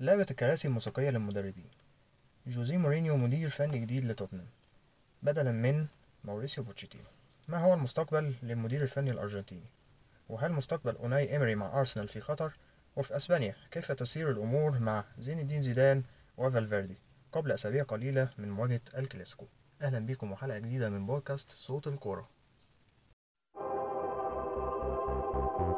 لعبة الكراسي الموسيقية للمدربين. جوزيه مورينيو مدير فني جديد لتوتنهام بدلا من ماوريسيو بوتشيتينو. ما هو المستقبل للمدير الفني الأرجنتيني؟ وهل مستقبل أوناي إيمري مع أرسنال في خطر وفي أسبانيا كيف تسير الأمور مع زين الدين زيدان وفالفيردي قبل أسابيع قليلة من مواجهة الكلاسيكو؟ أهلا بكم وحلقة جديدة من بودكاست صوت الكورة.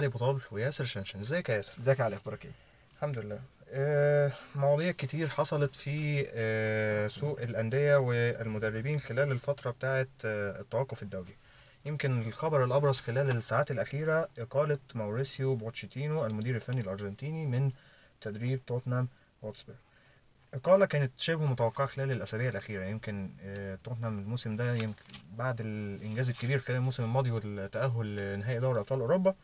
علي بطال وياسر شنشن. إزيك يا ياسر؟ إزيك يا علي أخبارك إيه؟ الحمد لله. آه، مواضيع كتير حصلت في آه، سوق الأندية والمدربين خلال الفترة بتاعة آه، التوقف الدولي. يمكن الخبر الأبرز خلال الساعات الأخيرة إقالة ماوريسيو بوتشيتينو المدير الفني الأرجنتيني من تدريب توتنهام هوتسبير. إقالة كانت شبه متوقعة خلال الأسابيع الأخيرة. يمكن آه، توتنهام الموسم ده يمكن بعد الإنجاز الكبير خلال الموسم الماضي والتأهل لنهائي دوري أبطال أوروبا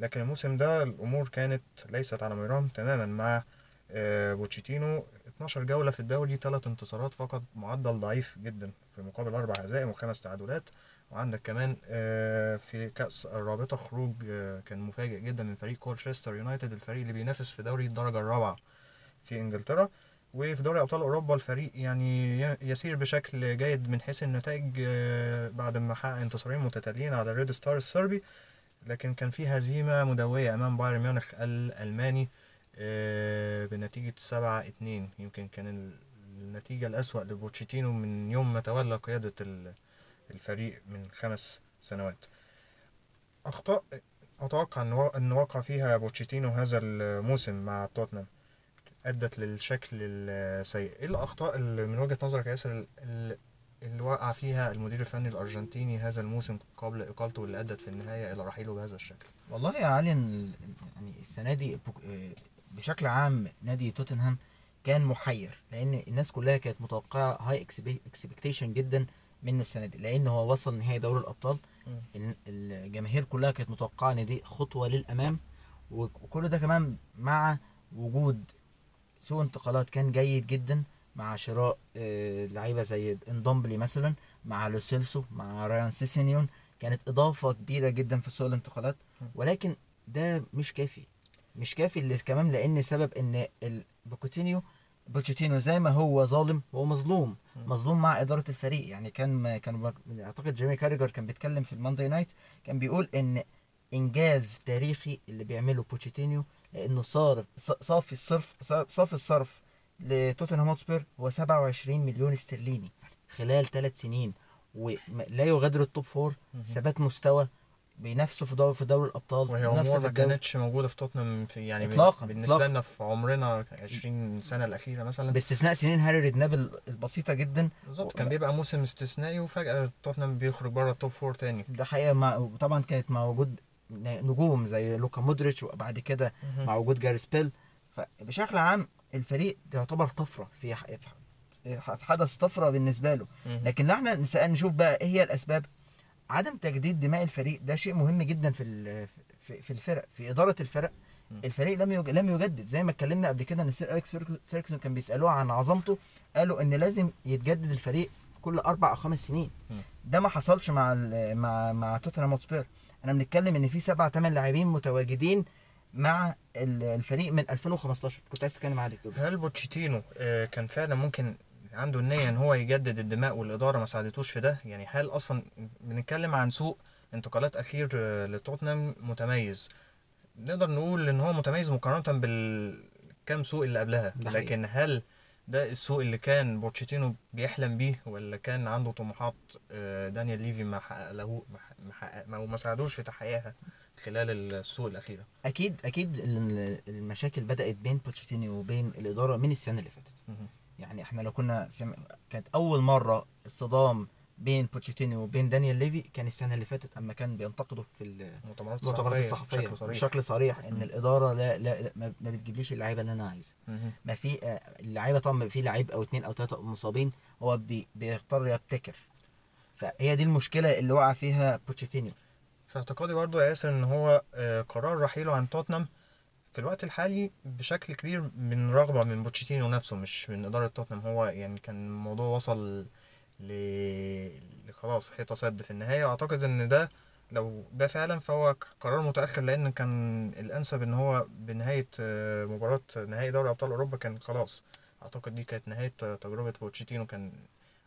لكن الموسم ده الأمور كانت ليست على ما يرام تماما مع آه، بوتشيتينو. 12 جولة في الدوري ثلاث انتصارات فقط معدل ضعيف جدا في مقابل أربع هزائم وخمس تعادلات. وعندك كمان آه، في كأس الرابطة خروج آه، كان مفاجئ جدا من فريق كولشستر يونايتد الفريق اللي بينافس في دوري الدرجة الرابعة في إنجلترا. وفي دوري أبطال أوروبا الفريق يعني يسير بشكل جيد من حيث النتائج بعد ما حقق انتصارين متتاليين على ريد ستار الصربي. لكن كان في هزيمة مدوية أمام بايرن ميونخ الألماني آه، بنتيجة سبعة اتنين. يمكن كان ال- النتيجة الأسوأ لبوتشيتينو من يوم ما تولى قيادة ال- الفريق من خمس سنوات. أخطاء أتوقع أن وقع فيها بوتشيتينو هذا الموسم مع توتنهام. أدت للشكل السيء. إيه الأخطاء اللي من وجهة نظرك يا ياسر اللي وقع فيها المدير الفني الأرجنتيني هذا الموسم قبل إقالته واللي أدت في النهاية إلى رحيله بهذا الشكل. والله يا علي يعني السنة دي آه، بشكل عام نادي توتنهام كان محير لأن الناس كلها كانت متوقعة هاي اكسبكتيشن جدا منه السنة دي لأن هو وصل نهائي دوري الأبطال. الجماهير كلها كانت متوقعة إن دي خطوة للأمام وكل ده كمان مع وجود سوق انتقالات كان جيد جدا. مع شراء آه، لعيبة زي إندومبلي مثلا مع لوسيلسو مع رايان سيسينيون. كانت إضافة كبيرة جدا في سوق الانتقالات. ولكن ده مش كافي. مش كافي اللي كمان لأن سبب إن بوكوتينيو بوتشيتينو زي ما هو ظالم هو مظلوم. مظلوم مع إدارة الفريق. يعني كان كان أعتقد جيمي كاريجر كان بيتكلم في ال Monday Night كان بيقول إن إنجاز تاريخي اللي بيعمله بوتشيتينيو لأنه صارف ص- صافي الصرف صافي الصرف لتوتنهام هوتسبير هو 27 مليون استرليني خلال ثلاث سنين ولا يغادر ال top four ثبات مستوى ينافسوا في دوري في دوري الأبطال وهي أمور ما كانتش موجودة في توتنهام في يعني إطلاقاً، بالنسبة إطلاقاً. لنا في عمرنا 20 سنة الأخيرة مثلا. باستثناء سنين هاري ريدناب البسيطة جدا. بالظبط كان بيبقى موسم استثنائي وفجأة توتنهام بيخرج بره ال top four تاني. ده حقيقة مع طبعا كانت مع وجود نجوم زي لوكا مودريتش وبعد كده مع وجود جاريس بيل. فبشكل عام الفريق يعتبر طفرة في حدث طفرة بالنسبة له. لكن إحنا نشوف بقى إيه هي الأسباب عدم تجديد دماء الفريق ده شيء مهم جدا في في, الفرق في إدارة الفرق. الفريق لم يج- لم يجدد زي ما اتكلمنا قبل كده إن سير إليكس فيرج- فيرجسون كان بيسألوه عن عظمته قالوا إن لازم يتجدد الفريق كل أربع أو خمس سنين. ده ما حصلش مع ال- مع مع توتنهام هوتسبير إحنا بنتكلم إن في سبع ثمان لاعبين متواجدين مع ال- الفريق من 2015 كنت عايز تتكلم عليك هل بوتشيتينو آه، كان فعلا ممكن عنده النية إن هو يجدد الدماء والإدارة ما ساعدتوش في ده. يعني هل أصلا بنتكلم عن سوق انتقالات أخير آه، لتوتنهام متميز. نقدر نقول إن هو متميز مقارنة بالكام سوق اللي قبلها. لكن هل ده السوق اللي كان بوتشيتينو بيحلم بيه ولا كان عنده طموحات آه، دانيال ليفي ما حقق له ما حقق- ما ساعدوش في تحقيقها؟ خلال السوق الأخيرة. أكيد أكيد ال- المشاكل بدأت بين بوتشيتينو وبين الإدارة من السنة اللي فاتت. يعني إحنا لو كنا سم... كانت أول مرة الصدام بين بوتشيتينو وبين دانيال ليفي كان السنة اللي فاتت أما كان بينتقدوا في المؤتمرات المؤتمرات الصحفية بشكل صريح. بشكل صريح إن الإدارة لا لا, لا ما بتجيبليش اللعيبة اللي أنا عايزها. ما في آه، اللعيبة طبعا في لعيب أو اتنين أو تلاتة مصابين هو بي بيضطر يبتكر. فهي دي المشكلة اللي وقع فيها بوتشيتينو في اعتقادي برضو يا ياسر إن هو آه، قرار رحيله عن توتنهام في الوقت الحالي بشكل كبير من رغبة من بوتشيتينو نفسه مش من إدارة توتنهام. هو يعني كان الموضوع وصل ل... لخلاص حيطة سد في النهاية. وأعتقد إن ده لو ده فعلا فهو قرار متأخر لأن كان الأنسب إن هو بنهاية آه، مباراة نهائي دوري أبطال أوروبا كان خلاص. أعتقد دي كانت نهاية تجربة بوتشيتينو كان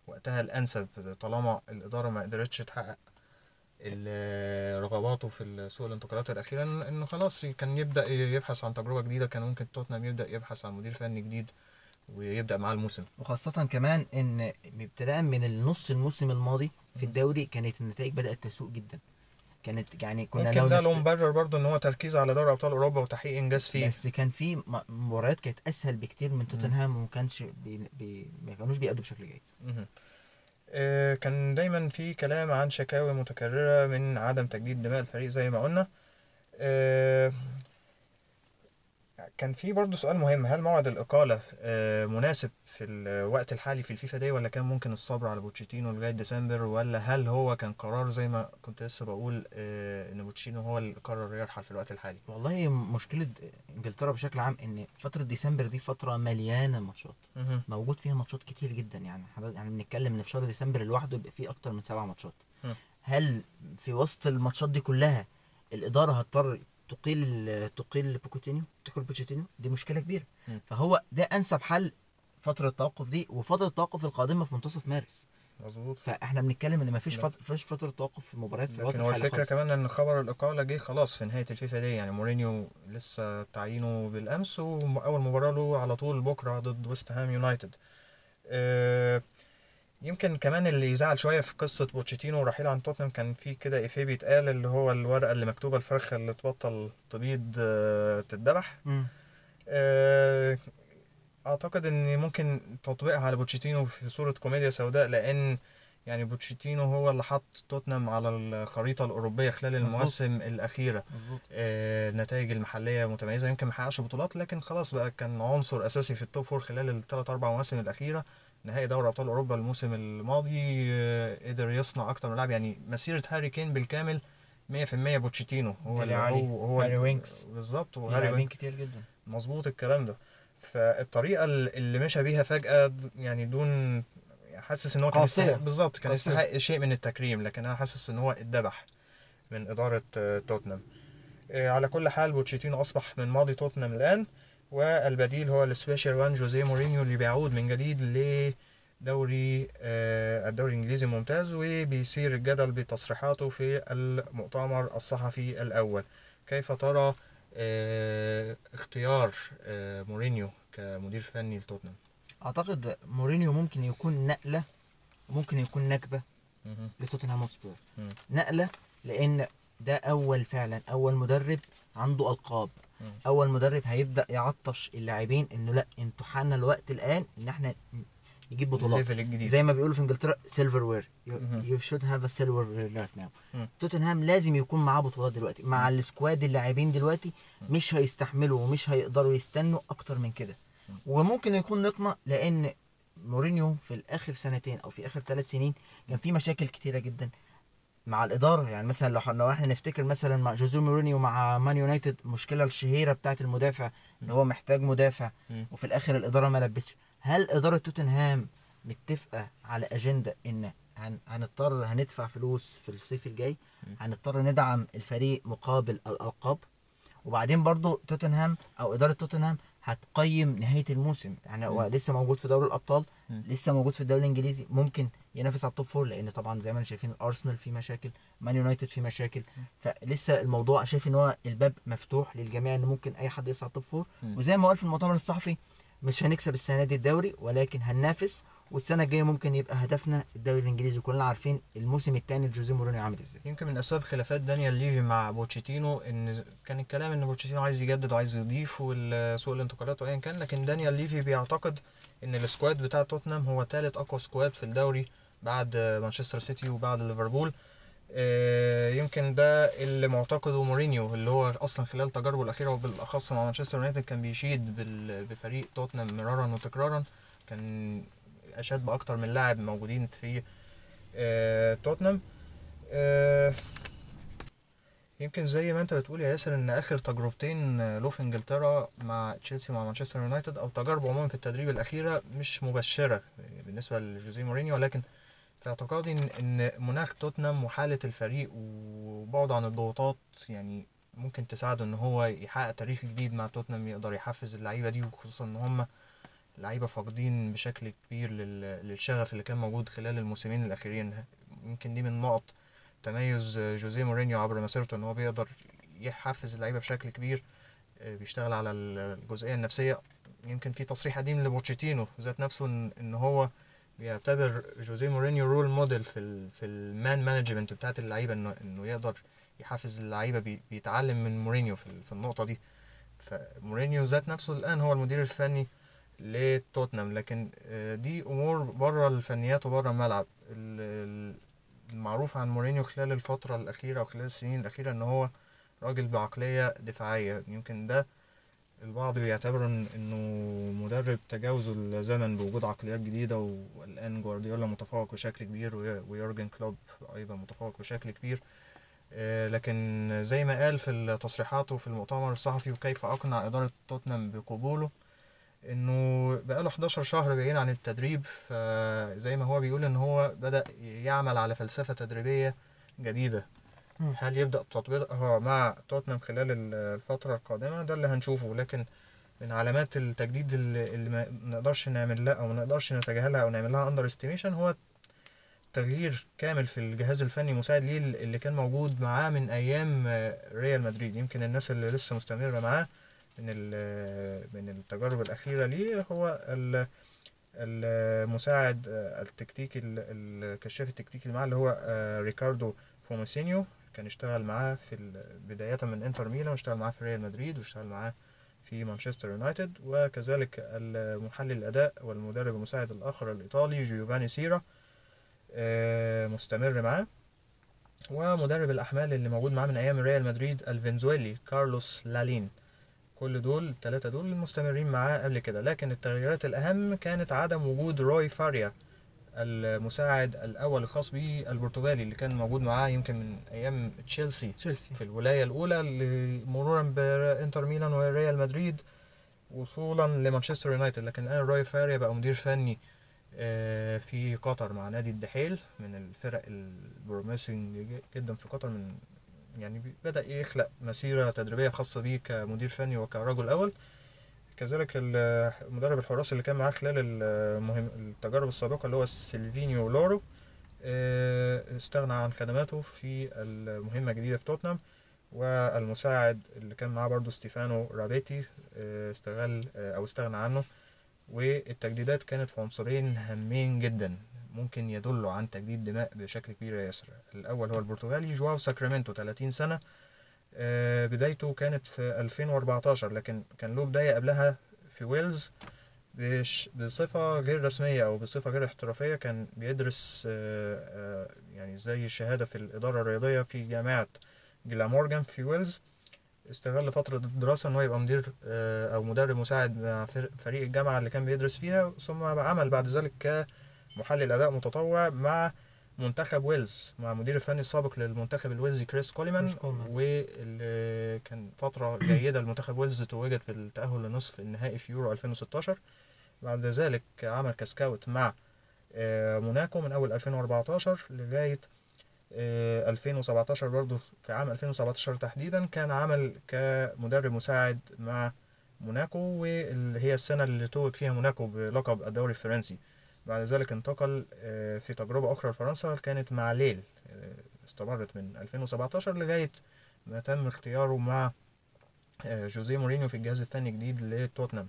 وقتها الأنسب طالما الإدارة ما قدرتش تحقق رغباته في سوق الانتقالات الأخيرة إن- إنه خلاص كان يبدأ يبحث عن تجربة جديدة. كان ممكن توتنهام يبدأ يبحث عن مدير فني جديد ويبدأ معاه الموسم. وخاصة كمان إن ابتداء من النص الموسم الماضي في الدوري كانت النتائج بدأت تسوء جدا. كانت يعني كنا ممكن لو ده له. مبرر برضه إن هو تركيز على دوري أبطال أوروبا وتحقيق إنجاز فيه. بس كان في مباريات كانت أسهل بكتير من توتنهام وما كانش بي... بي... ما كانوش بيأدوا بشكل جيد. كان دايما في كلام عن شكاوي متكررة من عدم تجديد دماء الفريق زي ما قلنا. آه، كان في برضه سؤال مهم. هل موعد الإقالة آه، مناسب في الوقت الحالي في الفيفا دي ولا كان ممكن الصبر على بوتشيتينو لغاية ديسمبر ولا هل هو كان قرار زي ما كنت لسه بقول آه، إن بوتشيتينو هو اللي قرر يرحل في الوقت الحالي؟ والله مشكلة إنجلترا بشكل عام إن فترة ديسمبر دي فترة مليانة ماتشات. موجود فيها ماتشات كتير جدا. يعني يعني بنتكلم إن في شهر ديسمبر لوحده يبقى فيه أكتر من سبع ماتشات. هل في وسط الماتشات دي كلها الإدارة هتضطر تقيل تقيل بوتشيتينو تقيل بوتشيتينو دي مشكلة كبيرة. فهو ده أنسب حل فترة التوقف دي وفترة التوقف القادمة في منتصف مارس مظبوط فإحنا بنتكلم إن مفيش لا. فتره مفيش فترة توقف في المباريات في الوقت هو خالص. كمان إن خبر الإقالة جه خلاص في نهاية الفيفا دي يعني مورينيو لسه تعيينه بالأمس وأول مباراة له على طول بكرة ضد ويست هام يونايتد آه، يمكن كمان اللي يزعل شوية في قصة بوتشيتينو ورحيل عن توتنهام كان في كده إفيه بيتقال اللي هو الورقة اللي مكتوبة الفرخة اللي تبطل تبيض آه، تتذبح. آه، أعتقد إن ممكن تطبيقها على بوتشيتينو في صورة كوميديا سوداء لأن يعني بوتشيتينو هو اللي حط توتنهام على الخريطة الأوروبية خلال. المواسم مظبوط آه، النتائج المحلية متميزة يمكن محققش بطولات لكن خلاص بقى كان عنصر أساسي في ال top four خلال الثلاث أربع مواسم الأخيرة نهائي دوري أبطال أوروبا الموسم الماضي آه، قدر يصنع أكتر من لاعب يعني مسيرة هاري كين بالكامل 100% بوتشيتينو. هو اللي هو هو هاري وينكس. بالظبط وهاري وينكس. كتير جدا. مظبوط الكلام ده. فالطريقة اللي مشى بيها فجأة يعني دون حاسس إن هو كان. يستحق بالظبط كان. يستحق شيء من التكريم لكن أنا حاسس إن هو اتذبح من إدارة آه، توتنهام. آه، على كل حال بوتشيتينو أصبح من ماضي توتنهام الآن. والبديل هو ال special one جوزيه مورينيو اللي بيعود من جديد لدوري آه، الدوري الإنجليزي الممتاز وبيثير الجدل بتصريحاته في المؤتمر الصحفي الأول كيف ترى آه، اختيار آه، مورينيو كمدير فني لتوتنهام أعتقد مورينيو ممكن يكون نقلة وممكن يكون نكبة. لتوتنهام هوتسبير. نقلة لأن ده أول فعلا أول مدرب عنده ألقاب. أول مدرب هيبدأ يعطش اللاعبين إنه لأ إنتوا حان الوقت الآن إن إحنا نجيب بطولات. زي ما بيقولوا في إنجلترا silverware. You should have a silverware right now مم. توتنهام لازم يكون معاه بطولات دلوقتي. مع ال squad اللاعبين دلوقتي مش هيستحملوا ومش هيقدروا يستنوا أكتر من كده. وممكن يكون نكبة لأن مورينيو في الآخر سنتين أو في آخر ثلاث سنين كان في مشاكل كتيرة جدا. مع الإدارة. يعني مثلا لو لو إحنا نفتكر مثلا مع جوزيه مورينيو مع Man United المشكلة الشهيرة بتاعت المدافع إن هو محتاج مدافع. وفي الآخر الإدارة ما لبتش. هل إدارة توتنهام متفقة على أجندة إن هن- هنضطر هندفع فلوس في الصيف الجاي؟ هنضطر ندعم الفريق مقابل الألقاب؟ وبعدين برضو توتنهام أو إدارة توتنهام هتقيم نهاية الموسم. يعني هو لسه موجود في دوري الأبطال. لسه موجود في الدوري الإنجليزي. ممكن ينافس على ال top four لأن طبعا زي ما إحنا شايفين الأرسنال في مشاكل مان يونايتد في مشاكل. فلسه الموضوع شايف إن هو الباب مفتوح للجميع إن ممكن أي حد يصعد top four. وزي ما قال في المؤتمر الصحفي مش هنكسب السنة دي الدوري ولكن هننافس والسنة الجاية ممكن يبقى هدفنا الدوري الإنجليزي. كلنا عارفين الموسم الثاني لجوزيه مورينيو عامل إزاي. يمكن من أسباب خلافات دانيال ليفي مع بوتشيتينو إن كان الكلام إن بوتشيتينو عايز يجدد وعايز يضيف وسوق الانتقالات وايا كان لكن دانيال ليفي بيعتقد إن ال squad بتاع توتنهام هو ثالث أقوى squad في الدوري بعد مانشستر سيتي وبعد ليفربول آه، يمكن ده اللي معتقده مورينيو اللي هو أصلا خلال تجاربه الأخيرة وبالأخص مع مانشستر يونايتد كان بيشيد بفريق توتنهام مرارا وتكرارا كان اشاد بأكتر من لاعب موجودين في آه، توتنهام. آه، يمكن زي ما أنت بتقول يا ياسر إن آخر تجربتين له في إنجلترا مع تشيلسي ومع مانشستر يونايتد أو تجاربه عموما في التدريب الأخيرة مش مبشرة بالنسبة لجوزيه مورينيو ولكن في اعتقادي ان مناخ توتنهام وحالة الفريق وبعده عن الضغوطات يعني ممكن تساعده إن هو يحقق تاريخ جديد مع توتنهام يقدر يحفز اللعيبة دي وخصوصا إن هم لعيبة فاقدين بشكل كبير لل- للشغف اللي كان موجود خلال الموسمين الأخيرين. يمكن دي من نقط تميز جوزيه مورينيو عبر مسيرته إن هو بيقدر يحفز اللعيبة بشكل كبير آه، بيشتغل على الجزئية النفسية. يمكن في تصريح قديم لبوتشيتينو ذات نفسه إن هو بيعتبر جوزيه مورينيو role model في ال في ال man management بتاعت اللعيبة انه إنه يقدر يحفز اللعيبة بي بيتعلم من مورينيو في, في النقطة دي. فمورينيو ذات نفسه الآن هو المدير الفني لتوتنهام لكن آه، دي أمور بره الفنيات وبره الملعب. ال- ال- المعروف عن مورينيو خلال الفترة الأخيرة وخلال السنين الأخيرة إن هو راجل بعقلية دفاعية. يمكن ده البعض بيعتبر إنه مدرب تجاوز الزمن بوجود عقليات جديدة والآن جوارديولا متفوق بشكل كبير وي- ويورجن كلوب أيضا متفوق بشكل كبير آه، لكن زي ما قال في تصريحاته في المؤتمر الصحفي وكيف أقنع إدارة توتنهام بقبوله إنه بقاله 11 شهر بعيد عن التدريب فزي ما هو بيقول إن هو بدأ يعمل على فلسفة تدريبية جديدة. هل يبدأ تطبيقها مع توتنهام خلال ال- الفترة القادمة ده اللي هنشوفه. لكن من علامات التجديد اللي ما نقدرش نعمل لها أو ما نقدرش نتجاهلها أو نعمل لها underestimation هو تغيير كامل في الجهاز الفني مساعد ليه اللي كان موجود معاه من أيام آه، ريال مدريد. يمكن الناس اللي لسه مستمرة معاه من ال- من التجارب الأخيرة ليه هو ال- المساعد آه، التكتيكي ال- الكشاف التكتيكي اللي معاه اللي هو آه، ريكاردو فوميسينيو كان اشتغل معاه في بداية من إنتر ميلان واشتغل معاه في ريال مدريد واشتغل معاه في مانشستر يونايتد وكذلك المحلل الأداء والمدرب المساعد الآخر الإيطالي جيوفاني سيرا آه، مستمر معاه. ومدرب الأحمال اللي موجود معاه من أيام ريال مدريد الفنزويلي كارلوس لالين. كل دول الثلاثة دول مستمرين معاه قبل كده. لكن التغييرات الأهم كانت عدم وجود روي فاريا. المساعد الأول الخاص به البرتغالي اللي كان موجود معاه يمكن من أيام تشيلسي تشيلسي. في الولاية الأولى اللي مرورا بإنتر ميلان وريال مدريد وصولا لمانشستر يونايتد. لكن الآن روي فاريا بقى مدير فني آه، في قطر مع نادي الدحيل من الفرق ال promising جدا في قطر من يعني بدأ يخلق مسيرة تدريبية خاصة بيه كمدير فني وكرجل أول. كذلك مدرب الحراس اللي كان معاه خلال المهم التجارب السابقة اللي هو سيلفينيو لورو آه، استغنى عن خدماته في المهمة الجديدة في توتنهام والمساعد اللي كان معاه برضو ستيفانو رابيتي آه، استغل آه، أو استغنى عنه. والتجديدات كانت في عنصرين هامين جدا ممكن يدلوا عن تجديد دماء بشكل كبير يا ياسر. الأول هو البرتغالي جواو ساكرامنتو 30 سنة بدايته كانت في 2014 لكن كان له بداية قبلها في ويلز بصفة غير رسمية أو بصفة غير احترافية. كان بيدرس آه، آه، يعني زي الشهادة في الإدارة الرياضية في جامعة جلامورجان في ويلز. استغل فترة الدراسة إن هو يبقى مدير آه، أو مدرب مساعد مع فر- فريق الجامعة اللي كان بيدرس فيها ثم عمل بعد ذلك كمحلل أداء متطوع مع منتخب ويلز مع مدير الفني السابق للمنتخب الويلزي كريس كوليمان. واللي كان فترة جيدة لمنتخب ويلز توجت بالتأهل لنصف النهائي في يورو 2016 بعد ذلك عمل ك scout مع آه، موناكو من أول 2014 لغاية آه، 2017 برضو في عام 2017 تحديدا. كان عمل كمدرب مساعد مع موناكو واللي هي السنة اللي توج فيها موناكو بلقب الدوري الفرنسي. بعد ذلك انتقل آه، في تجربة أخرى لفرنسا كانت مع ليل آه، استمرت من 2017 لغاية ما تم اختياره مع آه، جوزيه مورينيو في الجهاز الفني الجديد لتوتنهام.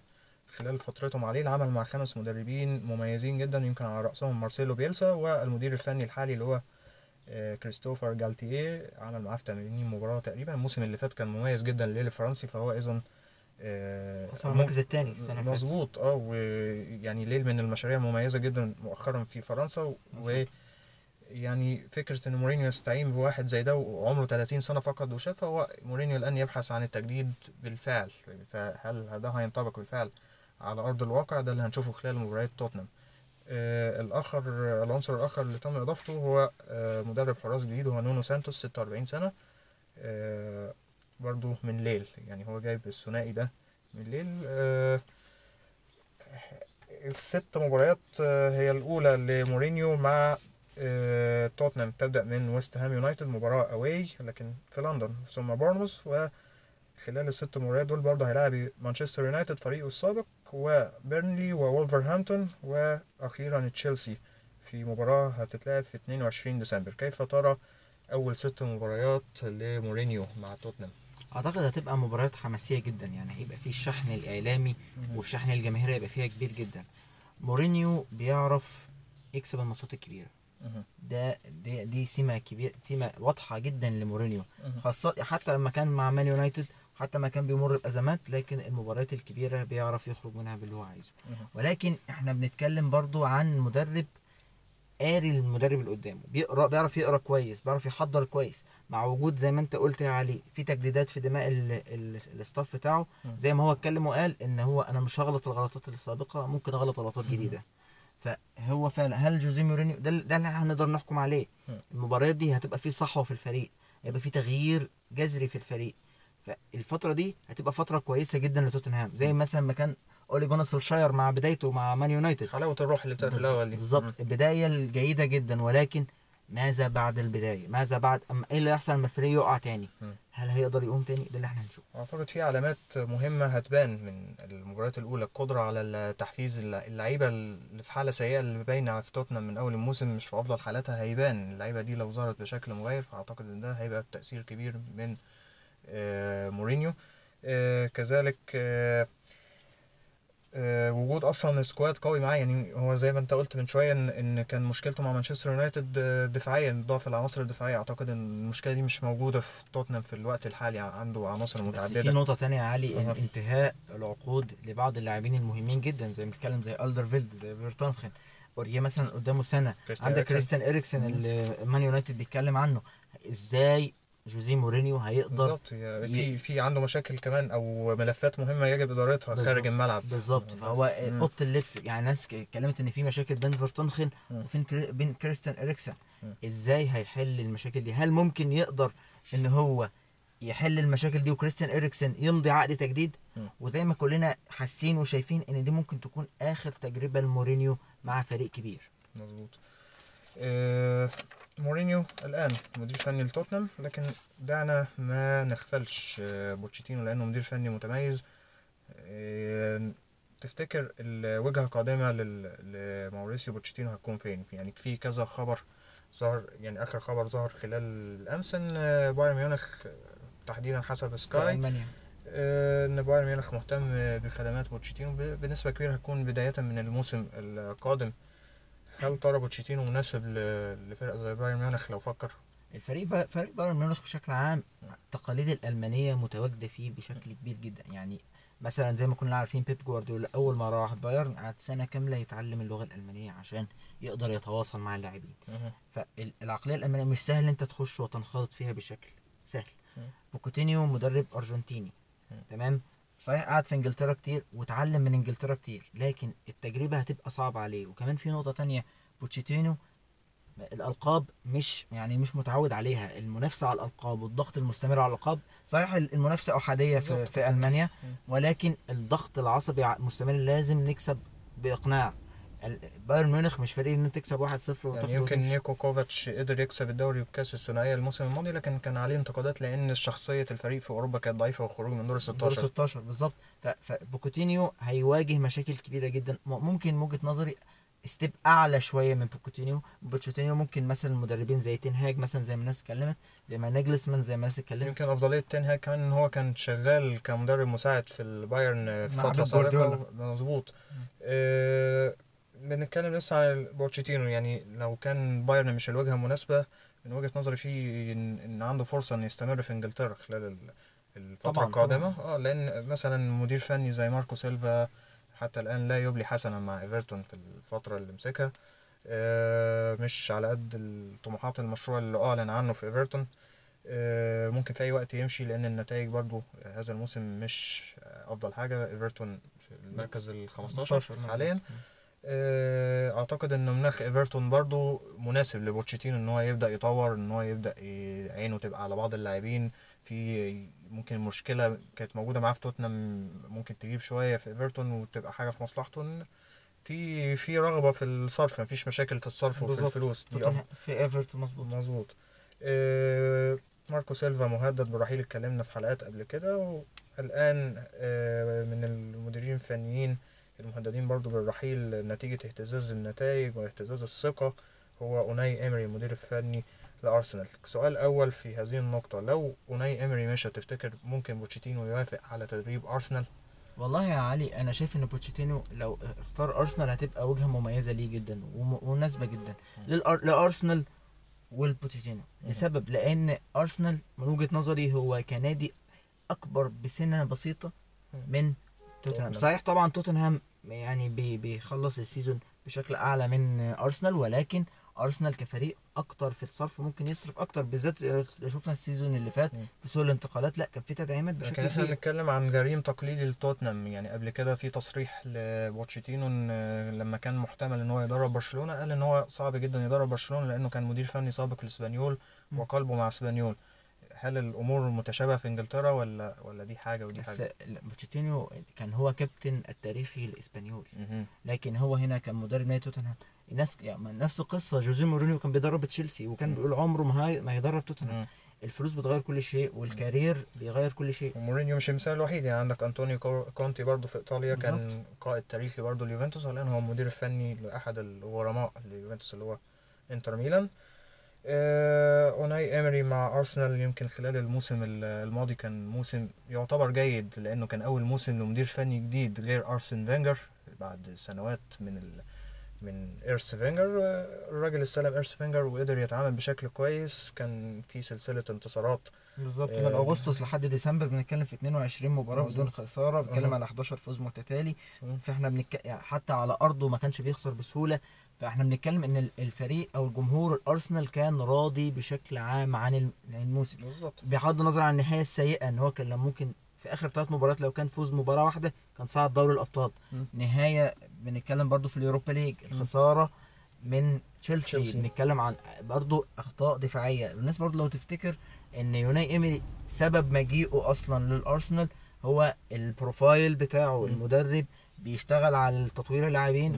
خلال فترته مع ليل عمل مع خمس مدربين مميزين جدا يمكن على رأسهم مارسيلو بيلسا والمدير الفني الحالي اللي هو كريستوفر جالتيه عمل معاه في 80 مباراة تقريبا. الموسم اللي فات كان مميز جدا لليل الفرنسي فهو اذا آه، المركز الثاني السنة. مظبوط. آه ويعني ليل من المشاريع المميزه جدا مؤخرا في فرنسا و مظبوط. يعني فكرة إن مورينيو يستعين بواحد زي ده وعمره 30 سنة فقط وشاف هو مورينيو الآن يبحث عن التجديد بالفعل. فهل ده هينطبق بالفعل على أرض الواقع؟ ده اللي هنشوفه خلال مباريات توتنهام. آه الآخر العنصر الآخر اللي تم إضافته هو آه مدرب حراس جديد هو نونو سانتوس 46 سنة. آه برضو من ليل يعني هو جايب الثنائي ده من ليل آه الست مباريات آه، هي الأولى لمورينيو مع آه، توتنهام تبدأ من ويست هام يونايتد مباراة away لكن في لندن ثم بورنموث وخلال الست مباريات دول برضه هيلاعب مانشستر يونايتد فريقه السابق وبيرنلي وولفرهامبتون وأخيرا تشيلسي في مباراة هتتلعب في 22 ديسمبر كيف ترى أول ست مباريات لمورينيو مع توتنهام؟ أعتقد هتبقى مباريات حماسية جدا يعني هيبقى فيه الشحن الإعلامي والشحن الجماهيري هيبقى فيها كبير جدا مورينيو بيعرف يكسب الماتشات الكبيرة. ده دي, دي سمه كبيره سمه واضحة جدا لمورينيو. خاصة حتى لما كان مع مان يونايتد حتى ما كان بيمر بأزمات لكن المباريات الكبيرة بيعرف يخرج منها باللي هو عايزه. ولكن إحنا بنتكلم برضو عن مدرب قاري المدرب اللي قدامه. بيقرا بيعرف يقرأ كويس بيعرف يحضر كويس. مع وجود زي ما انت قلت يا علي في تجديدات في دماء ال- ال- الاستاف بتاعه. زي ما هو اتكلم وقال إن هو أنا مش هغلط الغلطات السابقة ممكن أغلط غلطات جديدة. فهو فعلا هل جوزيه مورينيو ده ده اللي هنقدر نحكم عليه. المباريات دي هتبقى في صحوة في الفريق هيبقى في تغيير جذري في الفريق. فالفترة دي هتبقى فترة كويسة جدا لتوتنهام. زي مثلا ما كان اولي جونر سولشاير مع بدايته مع مان يونايتد حلاوة الروح اللي بتاعت في الأول دي. بالظبط. البداية الجيدة جدا ولكن ماذا بعد البداية؟ ماذا بعد اما إيه اللي يحصل لما الفريق يقع تاني؟ مم. هل هيقدر يقوم تاني؟ ده اللي إحنا هنشوفه. أعتقد في علامات مهمة هتبان من المباريات الأولى القدرة على تحفيز اللعيبة اللي في حالة سيئة اللي باينة في توتنهام من أول الموسم مش في أفضل حالاتها هيبان. اللعيبة دي لو ظهرت بشكل مغاير فأعتقد إن ده هيبقى بتأثير كبير من آه، مورينيو. آه، كذلك آه، وجود أصلا squad قوي معاه. يعني هو زي ما أنت قلت من شوية ان إن كان مشكلته مع مانشستر يونايتد آه، دفاعيا ضعف العناصر الدفاعية. أعتقد إن المشكلة دي مش موجودة في توتنهام في الوقت الحالي عنده عناصر بس متعددة. في نقطة تانية يا علي أها. انتهاء العقود لبعض اللاعبين المهمين جدا زي ما بنتكلم زي ألدرفيرلد زي فيرتونخن اوريه مثلا قدامه سنة. عندك. كريستيان إريكسن اللي مان يونايتد بيتكلم عنه. إزاي جوزيه مورينيو هيقدر بالظبط في في عنده مشاكل كمان أو ملفات مهمة يجب إدارتها. خارج الملعب بالظبط فهو مم. أوضة اللبس يعني ناس اتكلمت إن في مشاكل بين فيرتونخن مم. وبين كري- بين كريستيان إريكسن. إزاي هيحل المشاكل دي هل ممكن يقدر إن هو يحل المشاكل دي وكريستيان إريكسن يمضي عقد تجديد. وزي ما كلنا حاسين وشايفين إن دي ممكن تكون آخر تجربة لمورينيو مع فريق كبير مظبوط آه، مورينيو الآن مدير فني لتوتنهام لكن دعنا ما نغفلش آه، بوتشيتينو لأنه مدير فني متميز. آه، تفتكر الوجهة القادمة لل- لماوريسيو بوتشيتينو هتكون فين؟ يعني في كذا خبر ظهر يعني آخر خبر ظهر خلال الامس إن آه، بايرن ميونخ تحديدا حسب سكاي ألمانيا. إن بايرن ميونخ مهتم بخدمات بوتشيتينو بنسبة كبيرة هتكون بداية من الموسم القادم. هل ترى بوتشيتينو مناسب لفرقة زي بايرن ميونخ لو فكر. الفريق با... فريق بايرن ميونخ بشكل عام التقاليد الألمانية متواجدة فيه بشكل كبير جدا. يعني مثلا زي ما كنا عارفين بيب جوارديولا أول ما راح بايرن قعد سنة كاملة يتعلم اللغة الألمانية عشان يقدر يتواصل مع اللاعبين. فالعقلية الألمانية مش سهل أنت تخش وتنخرط فيها بشكل سهل. بوتشيتينو مدرب أرجنتيني. تمام؟ صحيح قعد في انجلترا كتير وتعلم من انجلترا كتير لكن التجربة هتبقى صعبة عليه وكمان في نقطة تانية بوتشيتينو الألقاب مش يعني مش متعود عليها المنافسة على الألقاب والضغط المستمر على الألقاب صحيح المنافسة أحادية في. في ألمانيا. ولكن الضغط العصبي مستمر لازم نكسب بإقناع بايرن ميونخ مش فريق إن أنت تكسب 1-0 يعني يمكن. نيكو كوفاتش قدر يكسب الدوري والكاس الثنائية الموسم الماضي لكن كان عليه انتقادات لأن شخصية الفريق في أوروبا كانت ضعيفة والخروج من دور ال دور 16 16 بالظبط فبوتشيتينو هيواجه مشاكل كبيرة جدا. ممكن من وجهة نظري step أعلى شوية من بوتشيتينو. بوتشيتينو ممكن مثلا مدربين زي تين هاج مثلا زي ما الناس اتكلمت زي ما نيجلسمان زي ما الناس اتكلمت. يمكن أفضلية تين هاج كمان إن هو كان شغال كمدرب مساعد في البايرن في فتره سابقه. مظبوط. بنتكلم لسه عن بوتشيتينو يعني لو كان بايرن مش الوجهة المناسبة من وجهة نظري فيه إن, إن عنده فرصة ان يستمر في إنجلترا خلال ال- الفترة طبعاً، القادمة. آه لأن مثلا مدير فني زي ماركو سيلفا حتى الآن لا يبلي حسنا مع إيفرتون في الفترة اللي مسكها آه، مش على قد الطموحات المشروع اللي أعلن عنه في إيفرتون. آه، ممكن في أي وقت يمشي لأن النتائج برضو هذا الموسم مش أفضل حاجة. إيفرتون في المركز ال 15 حاليا. آه، أعتقد إن مناخ إيفرتون برضو مناسب لبوتشيتينو إن هو يبدأ يطور إن هو يبدأ عينه تبقى على بعض اللاعبين. في ممكن مشكلة كانت موجودة معاه في توتنهام ممكن تجيب شوية في إيفرتون وتبقى حاجة في مصلحته إن في في رغبة في الصرف مفيش مشاكل في الصرف وفي. الفلوس. دي في إيفرتون مظبوط. مظبوط. آه، ماركو سيلفا مهدد بالرحيل اتكلمنا في حلقات قبل كده والآن آه، من المديرين الفنيين المهددين برضو بالرحيل نتيجة اهتزاز النتائج واهتزاز الثقة هو أوناي إيمري المدير الفني لأرسنال. سؤال أول في هذه النقطة لو أوناي إيمري مشى تفتكر ممكن بوتشيتينو يوافق على تدريب أرسنال؟ والله يا علي أنا شايف إن بوتشيتينو لو اختار أرسنال هتبقى وجهة مميزة ليه جدا وم- ومناسبة جدا. لأرسنال ولبوتشيتينو. لسبب لأن أرسنال من وجهة نظري هو كنادي أكبر بسنة بسيطة من توتنهام. صحيح طبعا توتنهام يعني بي بيخلص ال season بشكل أعلى من أرسنال ولكن أرسنال كفريق أكتر في الصرف ممكن يصرف أكتر بالذات شفنا ال season اللي فات. في سوق الانتقالات لا كان في تدعيمات بشكل إحنا كبير بنتكلم عن غريم تقليدي لتوتنهام يعني قبل كده في تصريح لبوتشيتينو لما كان محتمل إن هو يدرب برشلونة قال إن هو صعب جدا يدرب برشلونة لأنه كان مدير فني سابق لإسبانيول. وقلبه مع إسبانيول هل الأمور متشابهة في إنجلترا ولا ولا دي حاجة ودي بس حاجة؟ لا، بوتشيتينو كان هو كابتن التاريخي لاسبانيول مهم. لكن هو هنا كان مدرب نادي توتنهام. الناس يعني نفس القصة. جوزيه مورينيو كان بيدرب تشيلسي وكان. بيقول عمره ما هي- ما هيدرب توتنهام. الفلوس بتغير كل شيء وال career بيغير كل شيء. ومورينيو مش المثال الوحيد. يعني عندك أنطونيو كو- كونتي برضه في إيطاليا كان بالظبط. قائد تاريخي برضه ليوفنتوس. والان هو المدير الفني لأحد الغرماء ليوفنتوس اللي هو إنتر ميلان. أوناي إيمري مع أرسنال يمكن خلال الموسم ال- الماضي كان موسم يعتبر جيد لأنه كان أول موسم لمدير فني جديد غير أرسن فينجر بعد سنوات من ال... من أرسن فينجر آه، الراجل استلم أرسن فينجر وقدر يتعامل بشكل كويس كان في سلسلة انتصارات بالظبط آه، من أغسطس لحد ديسمبر بنتكلم في 22 مباراة. بدون خسارة بنتكلم. على 11 فوز متتالي. فإحنا بنتك... يعني حتى على أرضه ما كانش بيخسر بسهولة فاحنا بنتكلم إن ال- الفريق أو الجمهور الأرسنال كان راضي بشكل عام عن الم- الموسم. بالظبط. بغض النظر عن النهاية السيئة إن هو كان ممكن في آخر ثلاث مباريات لو كان فوز مباراة واحدة كان صعد دوري الأبطال. مم. نهاية بنتكلم برضو في اليوروبا ليج الخسارة من تشيلسي. بنتكلم عن برضو أخطاء دفاعية. الناس برضو لو تفتكر إن أوناي إيمري سبب مجيئه أصلا للأرسنال هو البروفايل بتاعه مم. المدرب بيشتغل على تطوير اللاعبين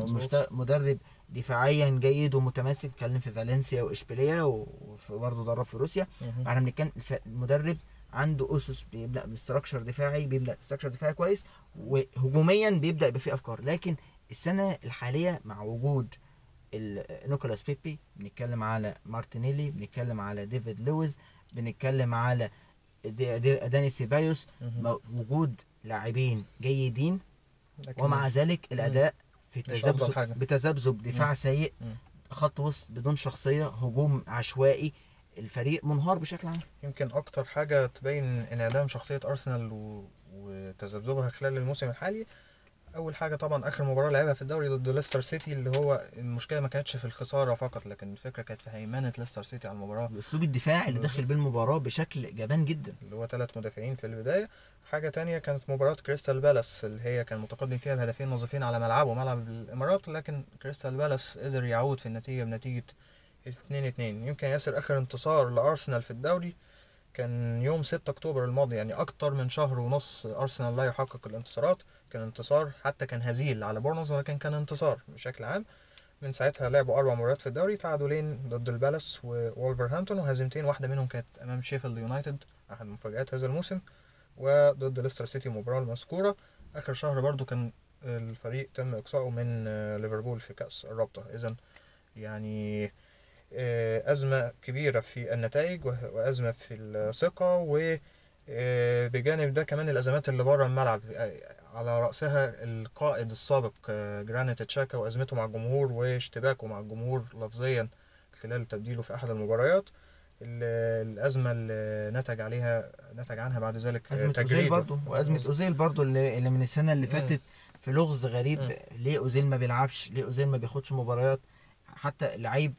مدرب دفاعيا جيد ومتماسك اتكلم في فالنسيا واشبيليه وبرضه درب في روسيا. إحنا بنتكلم المدرب عنده أسس بيبدأ ب structure دفاعي بيبدأ structure دفاعي كويس وهجوميا بيبدأ يبقى فيه افكار لكن السنة الحالية مع وجود نيكولاس بيبي بنتكلم على مارتينيلي بنتكلم على ديفيد لويز بنتكلم على دي دي داني سيبايوس. وجود لاعبين جيدين. ومع ذلك الأداء في تذبذب. بتذبذب دفاع مم. سيء مم. خط وسط بدون شخصية هجوم عشوائي الفريق منهار بشكل عام يمكن أكتر حاجة تبين انعدام شخصية أرسنال و... وتذبذبها خلال الموسم الحالي أول حاجة طبعا آخر مباراة لعبها في الدوري ضد ليستر سيتي اللي هو المشكلة ما كانتش في الخسارة فقط لكن الفكرة كانت في هيمنة ليستر سيتي على المباراة. الاسلوب الدفاعي اللي داخل بيه المباراه بشكل جبان جدا. اللي هو ثلاث مدافعين في البداية. حاجة تانية كانت مباراة كريستال بالاس اللي هي كان متقدم فيها بهدفين نظيفين على ملعبه ملعب الإمارات لكن كريستال بالاس قدر يعود في النتيجة بنتيجة 2 2 يمكن ياسر آخر انتصار لأرسنال في الدوري كان يوم 6 أكتوبر الماضي يعني أكتر من شهر ونص أرسنال لا يحقق الانتصارات. كان انتصار حتى كان هزيل على بورنموث ولكن كان انتصار بشكل عام. من ساعتها لعبوا أربع مباريات في الدوري تعادلين ضد البالاس وولفرهامبتون وهزيمتين واحدة منهم كانت أمام شيفيلد يونايتد أحد مفاجآت هذا الموسم وضد ليستر سيتي المباراه المذكورة. آخر شهر برضو كان الفريق تم إقصائه من آه، ليفربول في كأس الرابطة. إذا يعني آه، أزمة كبيرة في النتائج وأزمة في الثقة و بجانب ده كمان الأزمات اللي بره الملعب آه، على رأسها القائد السابق آه، جرانيت تشاكا وأزمته مع الجمهور واشتباكه مع الجمهور لفظيا خلال تبديله في أحد المباريات ال- الأزمة اللي نتج عليها نتج عنها بعد ذلك آه، أزمة أوزيل. برضو وأزمة أوزيل برضو اللي, اللي من السنة اللي. فاتت في لغز غريب. ليه أوزيل ما بيلعبش ليه أوزيل ما بياخدش مباريات حتى لعيب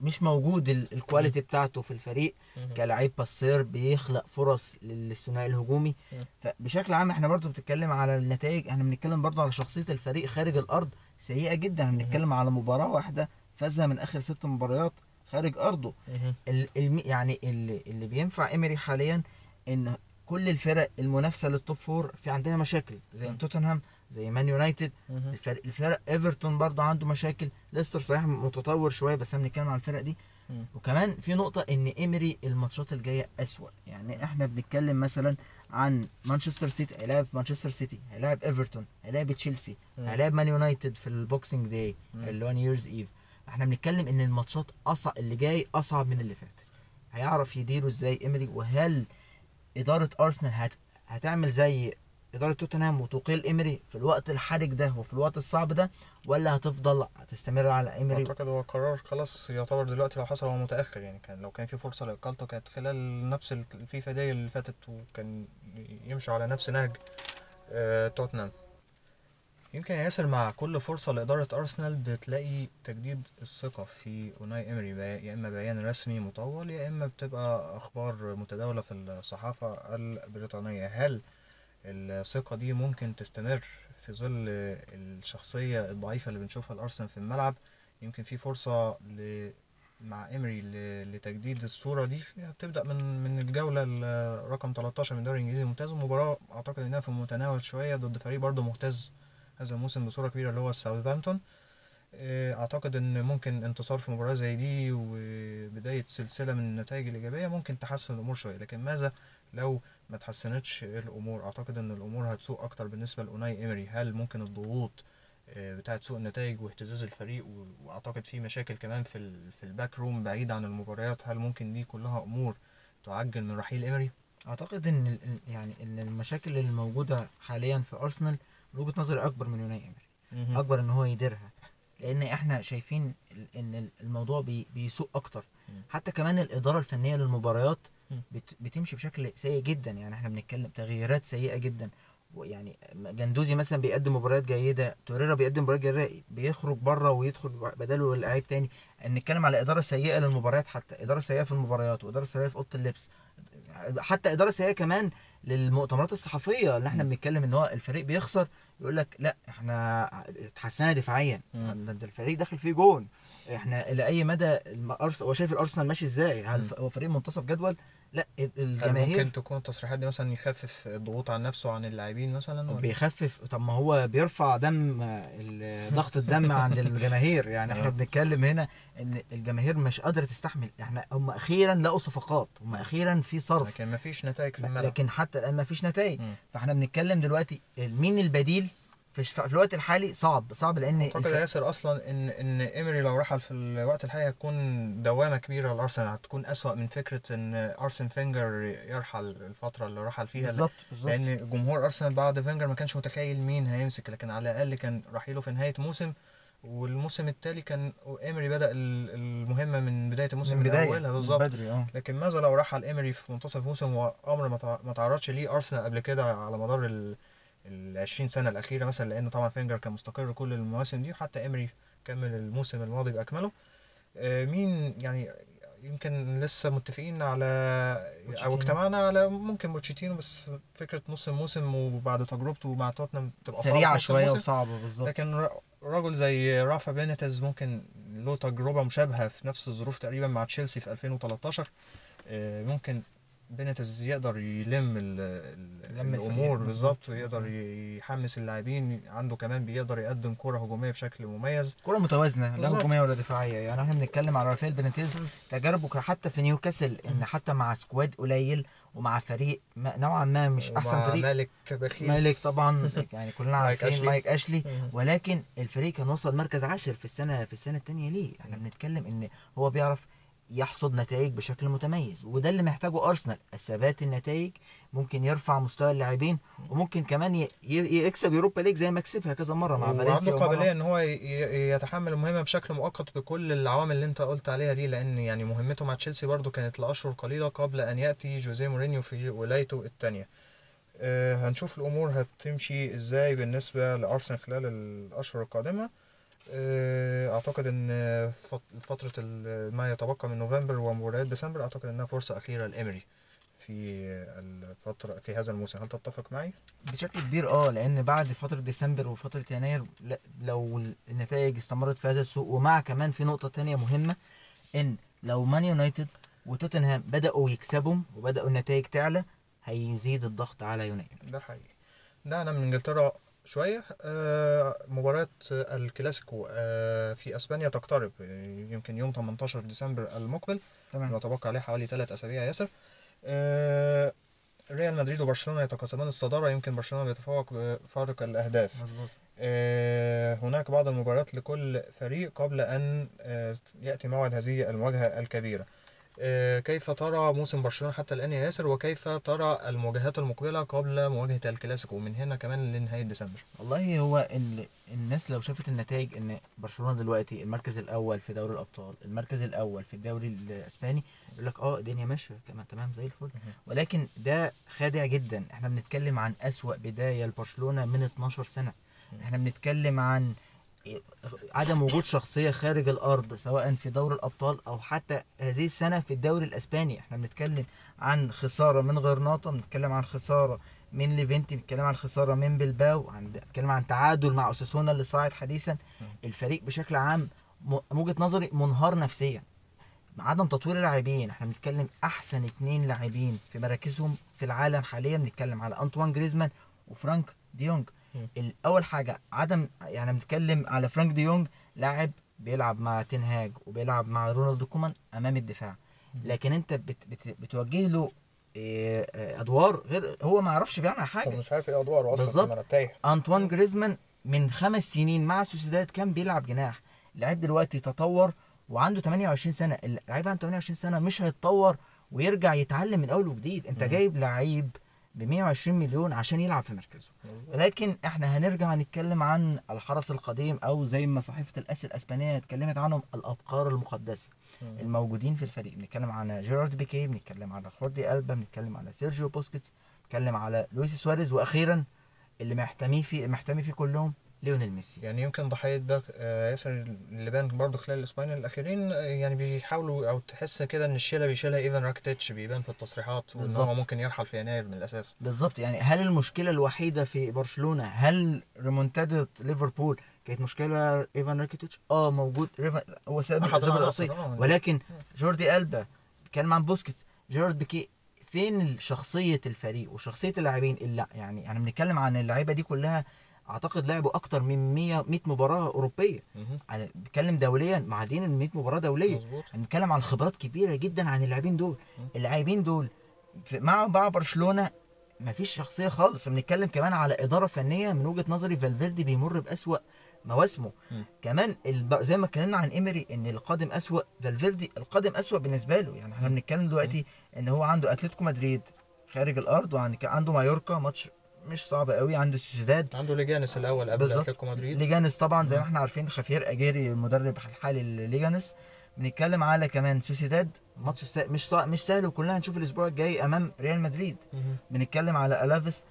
مش موجود ال- ال quality بتاعته في الفريق. كلاعب passer بيخلق فرص للثنائي الهجومي. فبشكل عام إحنا برضو بنتكلم على النتائج إحنا بنتكلم برضو على شخصية الفريق خارج الأرض سيئة جدا إحنا بنتكلم على مباراة واحدة فازها من آخر ست مباريات خارج أرضه الم... يعني اللي, اللي بينفع إيمري حاليا إن كل الفرق المنافسة لل top four في عندها مشاكل زي. توتنهام زي مان يونايتد. الفرق الفرق إيفرتون برضه عنده مشاكل ليستر صحيح متطور شوية بس إحنا بنتكلم عن الفرق دي. وكمان في نقطة إن إيمري الماتشات الجاية أسوأ يعني إحنا بنتكلم مثلا عن مانشستر سيتي هيلاعب مانشستر سيتي هيلاعب إيفرتون هيلاعب تشيلسي. هيلاعب مان يونايتد في ال Boxing Day. اللي هو New Year's Eve إحنا بنتكلم إن الماتشات اصعب اللي جاي أصعب من اللي فات هيعرف يديره إزاي إيمري وهل إدارة أرسنال هت... هتعمل زي إدارة توتنهام وتقيل إيمري في الوقت الحرج ده وفي الوقت الصعب ده ولا هتفضل هتستمر على ايمري أعتقد هو قرار خلاص يعتبر دلوقتي لو حصل هو متأخر يعني كان لو كان في فرصة لاقالته كانت خلال نفس ال- الفيفا دي اللي فاتت وكان يمشوا على نفس نهج آه، توتنهام. يمكن يا ياسر مع كل فرصة لإدارة أرسنال بتلاقي تجديد الثقة في أوناي إمري بي- يا إما بيان رسمي مطول يا إما بتبقى أخبار متداولة في الصحافة البريطانية. هل الثقة دي ممكن تستمر في ظل الشخصية الضعيفة اللي بنشوفها الأرسنال في الملعب. يمكن في فرصة ل... مع إمري ل... لتجديد الصورة دي. بتبدأ من من الجولة ال- رقم 13 من الدوري الإنجليزي الممتاز ومباراة أعتقد إنها في المتناول شوية ضد فريق برضه مهتز هذا الموسم بصورة كبيرة اللي هو ساوثهامبتون آه، أعتقد إن ممكن انتصار في مباراة زي دي وبداية سلسلة من النتائج الإيجابية ممكن تحسن الأمور شوية. لكن ماذا لو ما تحسنتش الأمور أعتقد إن الأمور هتسوء أكتر بالنسبة لأوناي إيمري. هل ممكن الضغوط آه، بتاعة سوء النتائج واهتزاز الفريق وأعتقد في مشاكل كمان في في ال backroom بعيد عن المباريات هل ممكن دي كلها أمور تعجل من رحيل إيمري؟ أعتقد إن يعني إن المشاكل اللي موجودة حاليا في أرسنال من وجهة نظري أكبر من يوناي إيمري. أكبر إن هو يديرها. لأن إحنا شايفين إن الموضوع بي بيسوء أكتر. حتى كمان الإدارة الفنية للمباريات بتمشي بشكل سيء جدا. يعني إحنا بنتكلم تغييرات سيئة جدا. ويعني جندوزي مثلا بيقدم مباريات جيدة توريرا بيقدم مباريات جيدة بيخرج بره ويدخل بداله لعيب تاني. نتكلم على إدارة سيئة للمباريات حتى إدارة سيئة في المباريات وإدارة سيئة في أوضة اللبس. حتى إدارة سيئة كمان للمؤتمرات الصحفية اللي إحنا بنتكلم إن هو الفريق بيخسر يقول لك لأ إحنا اتحسنا دفاعيا. ده الفريق داخل فيه جون. إحنا إلى أي مدى هو شايف الأرسنال ماشي إزاي؟ هل هو فريق منتصف جدول؟ لا الجماهير ممكن تكون التصريحات دي مثلا يخفف الضغوط عن نفسه وعن اللاعبين مثلا ولا؟ بيخفف. طب ما هو بيرفع دم ضغط الدم عند الجماهير. يعني إحنا آه. بنتكلم هنا إن الجماهير مش قادرة تستحمل. إحنا هم أخيرا لقوا صفقات هم أخيرا في صرف. لكن مفيش نتائج في الملعب. لكن حتى الآن ما فيش نتائج. فاحنا بنتكلم دلوقتي مين البديل؟ في, في الوقت الحالي صعب صعب لأن أعتقد يا ياسر أصلا ان إن إيمري لو رحل في الوقت الحالي هتكون دوامة كبيرة لأرسنال هتكون أسوأ من فكرة إن أرسين فينجر يرحل الفترة اللي رحل فيها بالظبط بالظبط. لأن جمهور أرسنال بعد فينجر ما كانش متخيل مين هيمسك لكن على الأقل كان رحيله في نهاية موسم والموسم التالي كان إيمري بدأ ال- المهمة من بداية الموسم من أولها من بالظبط. بدري آه. لكن ماذا لو رحل إيمري في منتصف الموسم وامر ما تعرضش ليه أرسنال قبل كده على مدار ال ال 20 سنة الأخيرة مثلا لأن طبعا فينجر كان مستقر كل المواسم دي وحتى إيمري كمل الموسم الماضي بأكمله آه، مين يعني يمكن لسه متفقين على أو. اجتمعنا على ممكن بوتشيتينو بس فكرة نص الموسم وبعد تجربته مع توتنهام تبقى صعبة في سريعه شوية. وصعبة بالظبط لكن رجل زي رافا بينيتز ممكن له تجربة مشابهة في نفس الظروف تقريبا مع تشيلسي في 2013 آه، ممكن بينيتز يقدر يلم ال ال الأمور. بالظبط ويقدر يحمس اللاعبين عنده كمان بيقدر يقدم كرة هجومية بشكل مميز كرة متوازنة لا. هجومية ولا دفاعية يعني إحنا بنتكلم على رافائيل بنيتيز تجاربه حتى في نيوكاسل إن حتى مع squad قليل ومع فريق نوعا ما مش أحسن فريق مالك بخيل مالك طبعا يعني كلنا عارفين. مايك أشلي. ولكن الفريق كان وصل مركز عاشر في السنة في السنة الثانية ليه إحنا بنتكلم إن هو بيعرف يحصد نتائج بشكل متميز وده اللي محتاجه أرسنال. الثبات النتائج ممكن يرفع مستوى اللاعبين وممكن كمان يكسب يوروبا ليج زي ما كسبها كذا مرة مع فالنسيا وعنده قابلية إن هو يتحمل المهمة بشكل مؤقت بكل العوامل اللي أنت قلت عليها دي لأن يعني مهمته مع تشيلسي برضو كانت لأشهر قليلة قبل أن يأتي جوزيه مورينيو في ولايته الثانية آه هنشوف الأمور هتمشي إزاي بالنسبة لأرسنال خلال الأشهر القادمة. آه، أعتقد إن فت- فترة ال- ما يتبقى من نوفمبر ومباريات ديسمبر أعتقد إنها فرصة أخيرة لامري في الفترة في هذا الموسم. هل تتفق معي؟ بشكل كبير آه لأن بعد فترة ديسمبر وفترة يناير لو النتائج استمرت في هذا السوق ومع كمان في نقطة تانية مهمة إن لو مان يونايتد وتوتنهام بدأوا يكسبوا وبدأوا النتائج تعلى هيزيد الضغط على يونايتد ده حقيقي. دعنا من إنجلترا شوية آه، مباراة الكلاسيكو آه، في أسبانيا تقترب آه، يمكن يوم 18 ديسمبر المقبل. تمام. يتبقى عليه حوالي ثلاث أسابيع ياسر. آه، ريال مدريد وبرشلونة يتقاسمان الصدارة يمكن برشلونة بيتفوق بفارق الأهداف. مظبوط. آه، هناك بعض المباريات لكل فريق قبل أن آه، يأتي موعد هذه المواجهة الكبيرة. آه، كيف ترى موسم برشلونة حتى الآن يا ياسر؟ وكيف ترى المواجهات المقبلة قبل مواجهة الكلاسيكو؟ من هنا كمان لنهاية ديسمبر. والله هو ال... الناس لو شافت النتائج إن برشلونة دلوقتي المركز الأول في دوري الأبطال المركز الأول في الدوري الإسباني يقول لك آه الدنيا ماشية كمان تمام زي الفل. ولكن ده خادع جدا. إحنا بنتكلم عن أسوأ بداية لبرشلونة من 12 سنة. إحنا بنتكلم عن عدم وجود شخصية خارج الأرض سواء في دوري الأبطال أو حتى هذه السنة في الدوري الإسباني. إحنا بنتكلم عن خسارة من غرناطة بنتكلم عن خسارة من ليفنتي بنتكلم عن خسارة من بلباو بنتكلم عن تعادل مع أوساسونا اللي صاعد حديثا. الفريق بشكل عام من وجهة نظري منهار نفسيا. عدم تطوير اللاعبين إحنا بنتكلم أحسن اتنين لاعبين في مراكزهم في العالم حاليا. بنتكلم على أنطوان جريزمان وفرانكي ديونج. الأول حاجة عدم يعني بنتكلم على فرانكي ديونج لاعب بيلعب مع تنهاج وبيلعب مع رونالد كومان أمام الدفاع. لكن أنت بت بت بتوجه له إيه، آه، أدوار غير هو ما يعرفش بيعمل حاجة. مش عارف إيه أدواره أصلاً، بالظبط. انطوان جريزمان من خمس سنين مع سوسيداد كان بيلعب جناح. اللعيب دلوقتي تطور وعنده 28 سنة. اللعيب عنده 28 سنة مش هيتطور ويرجع يتعلم من أول وجديد. أنت مم. جايب لعيب ب 120 مليون عشان يلعب في مركزه. ولكن إحنا هنرجع نتكلم عن الحرس القديم أو زي ما صحيفة الآس الأسبانية اتكلمت عنهم الأبقار المقدسة الموجودين في الفريق. بنتكلم على جيرارد بيكي بنتكلم على جوردي ألبا بنتكلم على سيرجيو بوسكيتس بنتكلم على لويس سواريز وأخيرا اللي محتمي فيه محتمي فيه كلهم ليونيل ميسي. يعني يمكن ضحية ده آه، ياسر اللي بان برضه خلال الأسبوعين الأخيرين آه، يعني بيحاولوا أو تحس كده إن الشيلة بيشيلها إيفان راكيتيتش بيبان في التصريحات وإن هو. ممكن يرحل في يناير من الأساس. بالظبط. يعني هل المشكلة الوحيدة في برشلونة هل ريمونتادا ليفربول كانت مشكلة إيفان راكيتيتش؟ آه موجود. هو سبب الاسباب الرئيسيه آه. ولكن جوردي ألبا بيتكلم عن بوسكيتس. جيرارد بيكي فين شخصية الفريق وشخصية اللاعبين؟ اللي يعني يعني بنتكلم عن اللعيبة دي كلها أعتقد لعبوا أكتر من 100 100 مباراة أوروبية. أنا بتكلم دوليا معديين ال 100 مباراة دولية. مظبوط. هنتكلم عن خبرات كبيرة جدا عن اللاعبين دول. اللاعبين دول مع مع برشلونة مفيش شخصية خالص. بنتكلم كمان على إدارة فنية من وجهة نظري فالفيردي بيمر بأسوأ مواسمه. كمان الب... زي ما اتكلمنا عن إيمري إن القادم أسوأ فالفيردي القادم أسوأ بالنسبة له. يعني إحنا بنتكلم دلوقتي إن هو عنده أتلتيكو مدريد خارج الأرض وعنده مايوركا ماتش مش صعب قوي عنده سوسيداد عنده ليجانس الأول قبل. أتلتيكو مدريد. ليجانس طبعا زي ما إحنا عارفين خافيير أجيري المدرب الحالي لليجانس بنتكلم على كمان سوسيداد. ماتش سا... مش صع... مش سهل وكلنا هنشوف الأسبوع الجاي أمام ريال مدريد. بنتكلم على ألافيس.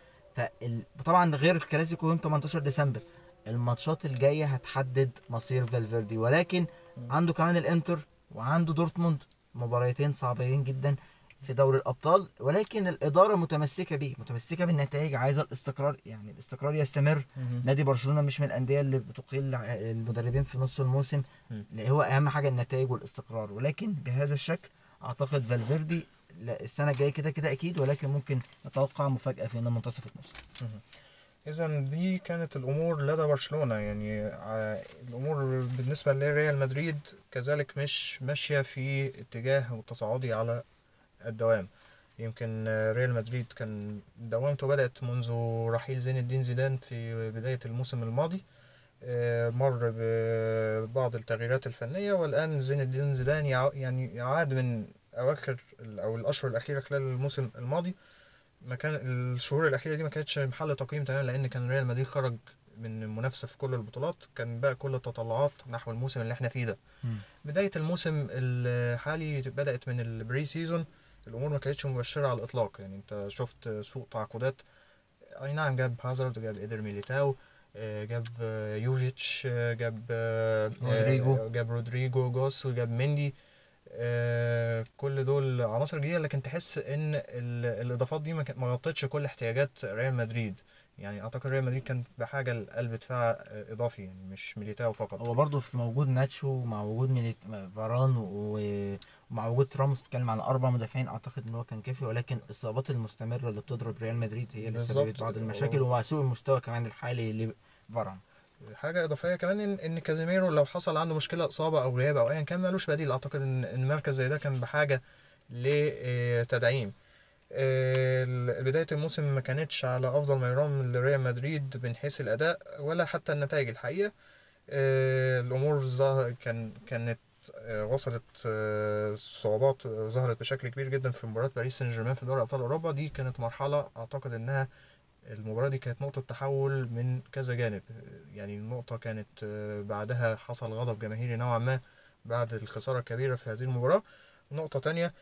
فطبعا غير الكلاسيكو يوم 18 ديسمبر الماتشات الجاية هتحدد مصير فالفيردي. ولكن عنده كمان الإنتر وعنده دورتموند. مباراتين صعبين جدا. في دوري الأبطال ولكن الإدارة متمسكة بيه متمسكة بالنتائج عايزة الاستقرار يعني الاستقرار يستمر. نادي برشلونة مش من الأندية اللي بتقيل المدربين في نص الموسم. هو أهم حاجة النتائج والاستقرار. ولكن بهذا الشكل أعتقد فالفيردي السنة الجاية كده كده أكيد ولكن ممكن نتوقع مفاجأة في منتصف الموسم. اذا دي كانت الأمور لدى برشلونة. يعني ع- الأمور بالنسبة لريال مدريد كذلك مش ماشية في اتجاه تصاعدي على الدوام. يمكن ريال مدريد كان دوامته بدأت منذ رحيل زين الدين زيدان في بداية الموسم الماضي آه، مر ببعض التغييرات الفنية والآن زين الدين زيدان يع- يعني يعاد من أواخر أو الأشهر الأخيرة خلال الموسم الماضي. ما كان الشهور الأخيرة دي ما كانتش محل تقييم تماما لأن كان ريال مدريد خرج من المنافسة في كل البطولات كان بقى كل التطلعات نحو الموسم اللي إحنا فيه ده. بداية الموسم الحالي بدأت من ال pre-season الأمور ما كانتش مبشرة على الإطلاق. يعني أنت شفت سوء تعاقدات أي نعم جاب هازارد جاب إيدر ميليتاو آه، جاب آه، يوفيتش آه، جاب رودريجو. جاب رودريجو جويس وجاب مندي. كل دول عناصر جديدة لكن تحس إن ال- الإضافات دي ما غطتش كل احتياجات ريال مدريد. يعني أعتقد ريال مدريد كان بحاجة لقلب دفاع إضافي يعني مش ميليتاو فقط. هو برضه في موجود ناتشو مع وجود فاران و- ومع وجود راموس بتتكلم عن أربع مدافعين أعتقد إن هو كان كافي ولكن الإصابات المستمرة اللي بتضرب ريال مدريد هي اللي. سببت بعض المشاكل ومع سوء المستوى كمان الحالي لفاران حاجة إضافية كمان إن إن كازيميرو لو حصل عنده مشكلة إصابة أو غياب أو أيا كان مالوش بديل أعتقد إن إن مركز زي ده كان بحاجة لتدعيم. آه، بداية الموسم ما كانتش على أفضل ما يرام لريال مدريد من حيث الأداء ولا حتى النتائج الحقيقة. آه، الأمور كان كانت وصلت آه، صعوبات آه، ظهرت بشكل كبير جدا في مباراة باريس سان جيرمان في دوري أبطال أوروبا. دي كانت مرحلة أعتقد إنها المباراة دي كانت نقطة تحول من كذا جانب. يعني النقطة كانت آه، بعدها حصل غضب جماهيري نوعا ما بعد الخسارة الكبيرة في هذه المباراة. نقطة تانية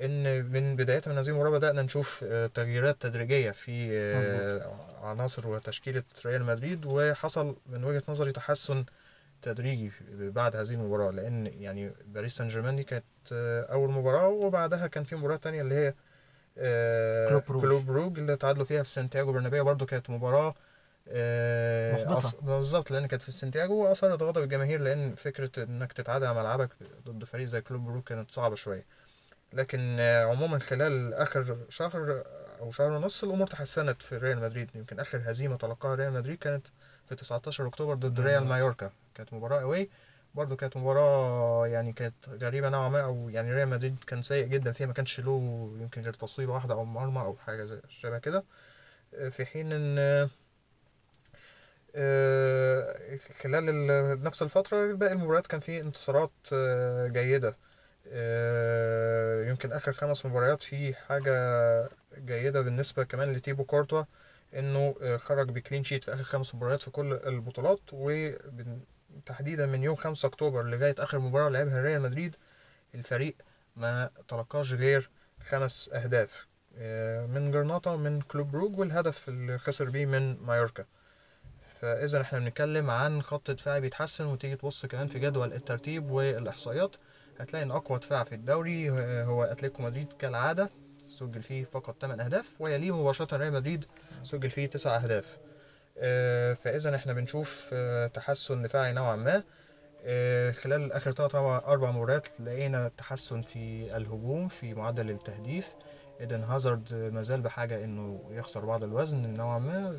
إن من بداية من هذه المباراة بدأنا نشوف آه، تغييرات تدريجية في آه، عناصر وتشكيلة ريال مدريد وحصل من وجهة نظري تحسن تدريجي بعد هذه المباراة لأن يعني باريس سان جيرمان دي كانت آه، أول مباراة وبعدها كان في مباراة تانية اللي هي آه، كلوب روج. كلوب روج اللي تعادلوا فيها في سانتياغو برنابيو. برضو كانت مباراة آه، محبطة. أص- بالظبط لأن كانت في سانتياغو وأثارت غضب الجماهير لأن فكرة إنك تتعادل على ملعبك ضد فريق زي كلوب روج كانت صعبة شوية. لكن عموما خلال آخر شهر أو شهر ونص الأمور تحسنت في ريال مدريد. يمكن آخر هزيمة تلقاها ريال مدريد كانت في 19 أكتوبر ضد ريال مايوركا. كانت مباراة away برضه كانت مباراة يعني كانت غريبة نوعا ما أو يعني ريال مدريد كان سيء جدا فيها ما كانش له يمكن غير تصويبة واحدة أو مرمى أو حاجة زي شبه كده. في حين إن آه، خلال ال- نفس الفترة باقي المباريات كان في انتصارات آه، جيدة. آه، يمكن آخر خمس مباريات في حاجة جيدة بالنسبة كمان لتيبو كورتوا إنه خرج بكلين شيت في آخر خمس مباريات في كل البطولات وتحديدا من يوم 5 أكتوبر لغاية آخر مباراة لعبها ريال مدريد الفريق ما تلقاش غير خمس أهداف. آه، من جرناطة ومن كلوب بروج والهدف اللي خسر بيه من مايوركا. فإذا إحنا بنتكلم عن خط دفاعي بيتحسن وتيجي تبص كمان في جدول الترتيب والإحصائيات هتلاقي إن أقوى دفاع في الدوري هو أتلتيكو مدريد كالعادة سجل فيه فقط 8 أهداف ويليه مباشرة ريال مدريد سجل فيه 9 أهداف. فإذا إحنا بنشوف آه، تحسن دفاعي نوعا ما. آه، خلال آخر ثلاث أربع مباريات لقينا تحسن في الهجوم في معدل التهديف. ايدن هازارد ما زال بحاجة إنه يخسر بعض الوزن نوعا ما.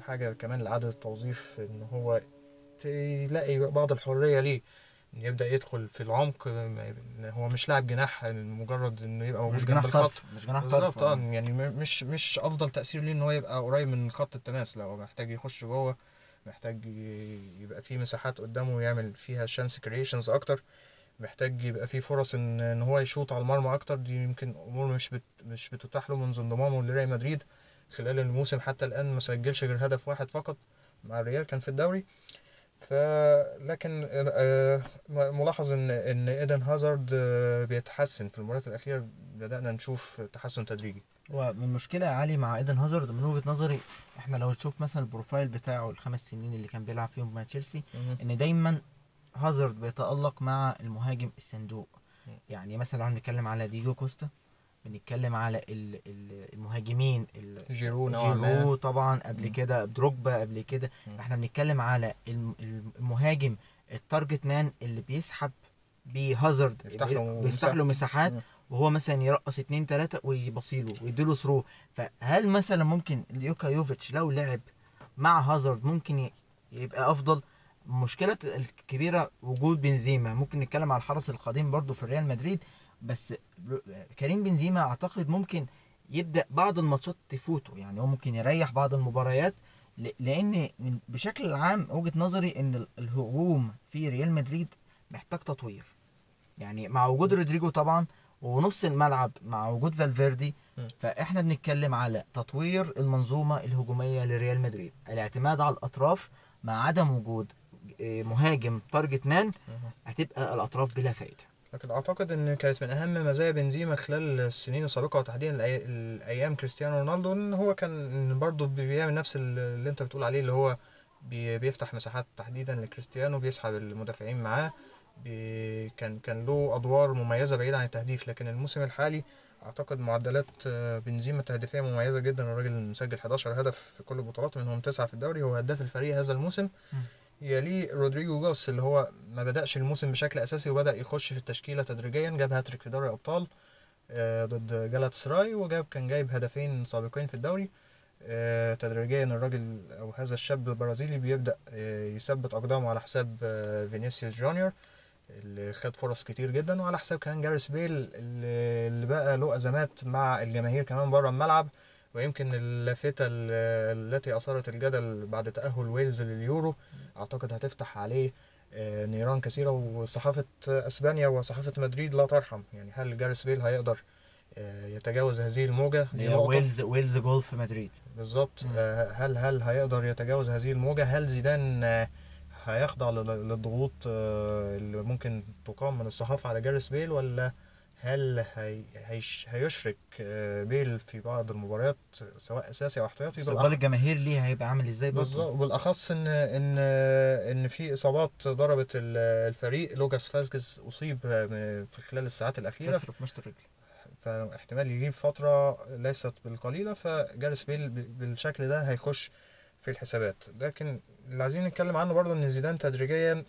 حاجة كمان لعدد التوظيف إن هو تلاقي بعض الحرية ليه. إن يبدأ يدخل في العمق هو مش لاعب جناح مجرد إنه يبقى موجود مش جنب جناح الخط. مش جناح طرف بالظبط آه يعني م- مش مش أفضل تأثير ليه إن هو يبقى قريب من خط التماس لا هو محتاج يخش جوه محتاج يبقى فيه مساحات قدامه يعمل فيها chance creations أكتر محتاج يبقى فيه فرص إن إن هو يشوط على المرمى أكتر. دي يمكن امور مش بت مش بتتاح له منذ انضمامه لريال مدريد خلال الموسم حتى الآن ما سجلش غير هدف واحد فقط مع الريال كان في الدوري. ف لكن آه، م- ملاحظ إن إن إيدن هازارد آه، بيتحسن. في المباريات الأخيرة بدأنا نشوف تحسن تدريجي. هو المشكلة يا علي مع إيدن هازارد من وجهة نظري إحنا لو تشوف مثلا ال profile بتاعه الخمس سنين اللي كان بيلعب فيهم مع تشيلسي إن دايما هازارد بيتألق مع المهاجم الصندوق. يعني مثلا لو بنتكلم على دييجو كوستا. بنتكلم على ال- ال- المهاجمين ال- جيرو جيرو طبعا قبل. كده دروجبا قبل كده. إحنا بنتكلم على الم- الم- المهاجم ال target man اللي بيسحب بيه هازارد يفتح له بيفتح له. مساحات. وهو مثلا يرقص اتنين تلاتة ويبصيله ويديله through فهل مثلا ممكن ليوكا يوفيتش لو لعب مع هازارد ممكن يبقى أفضل المشكلة الكبيرة وجود بنزيما ممكن نتكلم على الحرس القديم برضو في ريال مدريد بس كريم بنزيما أعتقد ممكن يبدأ بعض الماتشات تفوته. يعني هو ممكن يريح بعض المباريات لأن بشكل عام وجهة نظري إن ال- الهجوم في ريال مدريد محتاج تطوير. يعني مع وجود رودريجو طبعا ونص الملعب مع وجود فالفيردي. فإحنا بنتكلم على تطوير المنظومة الهجومية لريال مدريد. الاعتماد على الأطراف مع عدم وجود آه، مهاجم target man هتبقى الأطراف بلا فائده لكن أعتقد إن كانت من أهم مزايا بنزيما خلال السنين السابقة وتحديدا الأيام كريستيانو رونالدو إن هو كان برضه بيعمل نفس اللي أنت بتقول عليه اللي هو بي- بيفتح مساحات تحديدا لكريستيانو بيسحب المدافعين معاه كان كان له أدوار مميزة بعيد عن التهديف. لكن الموسم الحالي أعتقد معدلات بنزيما التهديفية مميزة جدا. الراجل مسجل 11 هدف في كل البطولات منهم تسعة في الدوري هو هداف الفريق هذا الموسم. يليه رودريجو جوس اللي هو ما بدأش الموسم بشكل أساسي وبدأ يخش في التشكيلة تدريجيا جاب هاتريك في دوري الأبطال آه، ضد جالات سراي وجاب كان جايب هدفين سابقين في الدوري. آه، تدريجيا الراجل أو هذا الشاب البرازيلي بيبدأ آه، يثبت أقدامه على حساب فينيسيوس جونيور اللي خد فرص كتير جدا وعلى حساب كمان جاريس بيل اللي بقى له أزمات مع الجماهير كمان بره الملعب. ويمكن اللافتة ال- التي أثارت الجدل بعد تأهل ويلز لليورو أعتقد هتفتح عليه آه، نيران كثيرة وصحافة أسبانيا وصحافة مدريد لا ترحم. يعني هل جاريس بيل هيقدر آه، يتجاوز هذه الموجة؟ ويلز ويلز جولف مدريد بالظبط. آه، هل هل هيقدر يتجاوز هذه الموجة؟ هل زيدان هيخضع لل- للضغوط اللي ممكن تقام من الصحافة على جاريس بيل ولا هل هي هيش هيشرك آه، بيل في بعض المباريات سواء أساسي أو احتياطي؟ استقبال الجماهير ليه هيبقى عامل إزاي بالظبط. بالأخص ان ان إن في إصابات ضربت ال- الفريق. لوكاس فاسكيز أصيب في خلال الساعات الأخيرة. كسر في مشط الرجل. فاحتمال يغيب فترة ليست بالقليلة. فجاريس بيل بالشكل ده هيخش في الحسابات. لكن اللي عايزين نتكلم عنه برضه إن زيدان تدريجيا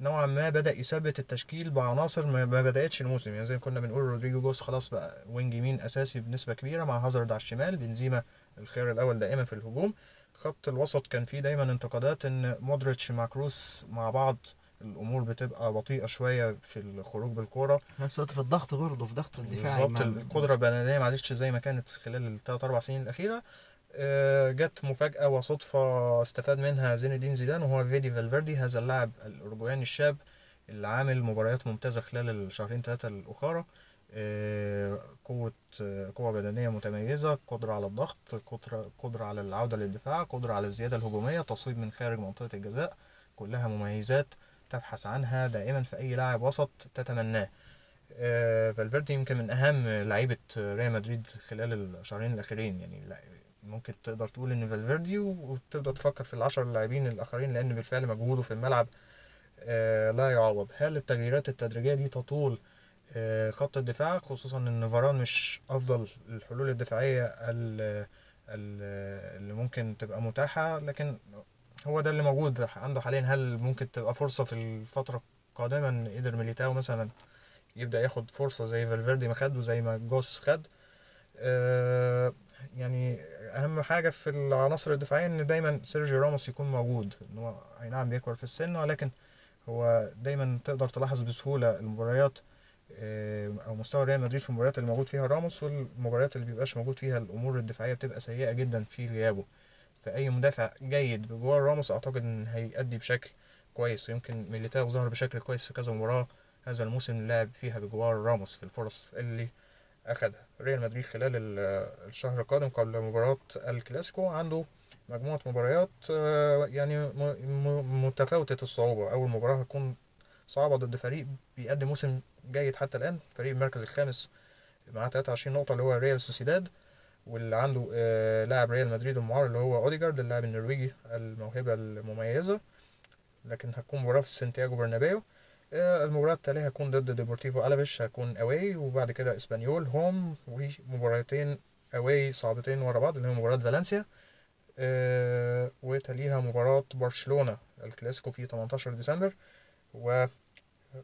نوعا ما بدأ يثبت التشكيل بعناصر ما بدأتش الموسم. يعني زي ما كنا بنقول رودريجو جوس خلاص بقى wing يمين أساسي بنسبة كبيرة مع هازارد على الشمال بنزيما الخيار الأول دائما في الهجوم. خط الوسط كان فيه دايما انتقادات إن مودريتش مع كروس مع بعض الأمور بتبقى بطيئة شوية في الخروج بالكورة. نفس الوقت في الضغط برضه في ضغط الدفاع بالظبط القدرة البدنية ما عادتش زي ما كانت خلال الثلاث أربع سنين الأخيرة. جت مفاجأة وصدفة استفاد منها زين الدين زيدان وهو فيدي فالفيردي هذا اللاعب الاورجواني الشاب اللي عامل مباريات ممتازة خلال الشهرين ثلاثة الاخيرة آه، قوة آه، قوة بدنية متميزة قدرة على الضغط قدرة قدرة على العودة للدفاع قدرة على الزيادة الهجومية تصويب من خارج منطقة الجزاء. كلها مميزات تبحث عنها دائما في أي لاعب وسط تتمناه. آه، فالفيردي يمكن من أهم لعيبة ريال مدريد خلال الشهرين الأخيرين يعني ممكن تقدر تقول إن فالفيردي وتقدر تفكر في العشر لاعبين الآخرين لأن بالفعل مجهوده في الملعب آه، لا يعوض. هل التغييرات التدريجية دي تطول آه، خط الدفاع؟ خصوصا إن فاران مش أفضل الحلول الدفاعية ال- ال- اللي ممكن تبقى متاحة لكن هو ده اللي موجود عنده حاليا. هل ممكن تبقى فرصة في الفترة القادمة إن إيدير ميليتاو مثلا يبدأ ياخد فرصة زي فالفيردي ما خد وزي ما جوس خد؟ آه، يعني أهم حاجة في العناصر الدفاعية إن دايما سيرجيو راموس يكون موجود إن هو أي نعم بيكبر في السن ولكن هو دايما تقدر تلاحظ بسهولة المباريات آه، أو مستوى ريال مدريد في المباريات اللي موجود فيها راموس والمباريات اللي بيبقاش موجود فيها الأمور الدفاعية بتبقى سيئة جدا في غيابه. فأي مدافع جيد بجوار راموس أعتقد إن هيأدي بشكل كويس ويمكن ميليتاو ظهر بشكل كويس في كذا مباراة هذا الموسم لعب فيها بجوار راموس في الفرص اللي أخدها. ريال مدريد خلال ال- الشهر القادم قبل مباراة الكلاسيكو عنده مجموعة مباريات آه، يعني متفاوتة الصعوبة. أول مباراة هتكون صعبة ضد فريق بيقدم موسم جيد حتى الآن فريق المركز الخامس معاه 23 نقطة اللي هو ريال سوسيداد واللي عنده آه، لاعب ريال مدريد المعار اللي هو أوديجارد اللاعب النرويجي الموهبة المميزة. لكن هتكون مباراة في سانتياغو برنابيو. المباراة التالية هتكون ضد ديبورتيفو ألافيش هتكون away وبعد كده إسبانيول home ومباراتين away صعبتين ورا بعض اللي هي مباراة فالنسيا آه، وتليها مباراة برشلونة الكلاسيكو في 18 ديسمبر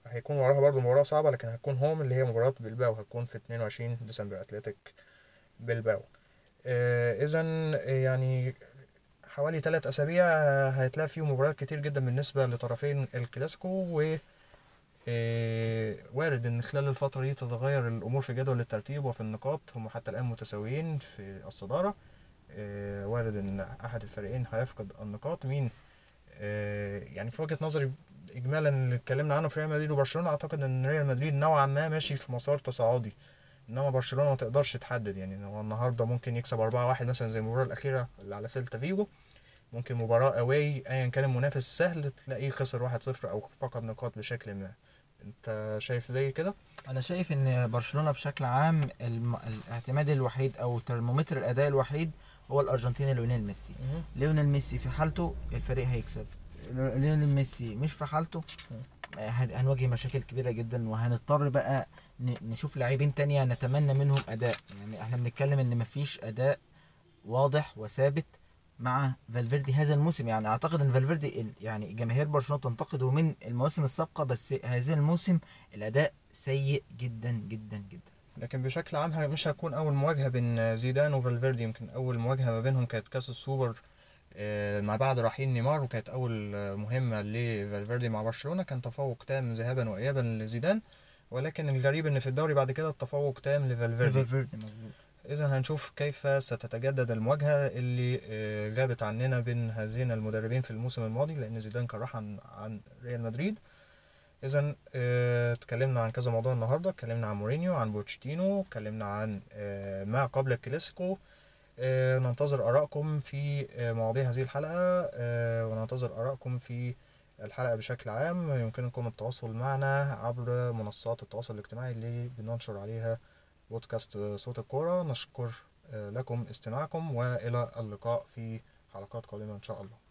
هيكون وراها برضو مباراة صعبة لكن هتكون home اللي هي مباراة بلباو هتكون في 22 ديسمبر أتلتيك بلباو. آه اذا يعني حوالي ثلاث أسابيع آه، هيتلعب فيهم مباريات كتير جدا بالنسبة لطرفين الكلاسيكو و وارد إن خلال الفترة دي تتغير الأمور في جدول الترتيب وفي النقاط هم حتى الآن متساويين في الصدارة. آه، وارد إن أحد الفريقين هيفقد النقاط. مين؟ آه، يعني في وجهة نظري اجمالا اللي اتكلمنا عنه في ريال مدريد وبرشلونة أعتقد إن ريال مدريد نوعا ما ماشي في مسار تصاعدي. إنما برشلونة ما تقدرش تحدد يعني هو النهارده ممكن يكسب 4-1 مثلا زي المباراة الأخيرة اللي على سيلتا فيجو. ممكن مباراة away ايا كان المنافس سهل تلاقيه خسر 1-0 أو فقد نقاط بشكل ما. أنت شايف زي كده؟ أنا شايف إن برشلونة بشكل عام الم... الاعتماد الوحيد أو ترمومتر الأداء الوحيد هو الأرجنتيني ليونيل ميسي. ليونيل ميسي في حالته الفريق هيكسب. ليونيل ميسي مش في حالته هن- هنواجه مشاكل كبيرة جدا وهنضطر بقى نشوف لاعبين تانية نتمنى منهم أداء. يعني إحنا بنتكلم إن مفيش أداء واضح وثابت مع فالفيردي هذا الموسم. يعني أعتقد إن فالفيردي ال- يعني جماهير برشلونة تنتقده من المواسم السابقة بس هذا الموسم الأداء سيء جدا جدا جدا. لكن بشكل عام مش هتكون أول مواجهة بين زيدان وفالفيردي؟ يمكن أول مواجهة ما بينهم كانت كأس السوبر آه، ما بعد رحيل نيمار وكانت أول مهمة لفالفيردي مع برشلونة. كان تفوق تام ذهابا وايابا لزيدان ولكن الغريب إن في الدوري بعد كده التفوق تام لفالفيردي. فالفيردي مظبوط. إذا هنشوف كيف ستتجدد المواجهة اللي آه، غابت عننا بين هذين المدربين في الموسم الماضي لأن زيدان كان راح عن عن ريال مدريد. آه، اتكلمنا عن كذا موضوع النهارده. اتكلمنا عن مورينيو عن بوتشيتينو اتكلمنا عن آه، ما قبل الكلاسيكو. آه، ننتظر آرائكم في آه، مواضيع هذه الحلقة آه، وننتظر آرائكم في الحلقة بشكل عام. يمكنكم التواصل معنا عبر منصات التواصل الاجتماعي اللي بننشر عليها بودكاست صوت الكورة نشكر لكم استماعكم وإلى اللقاء في حلقات قادمة إن شاء الله.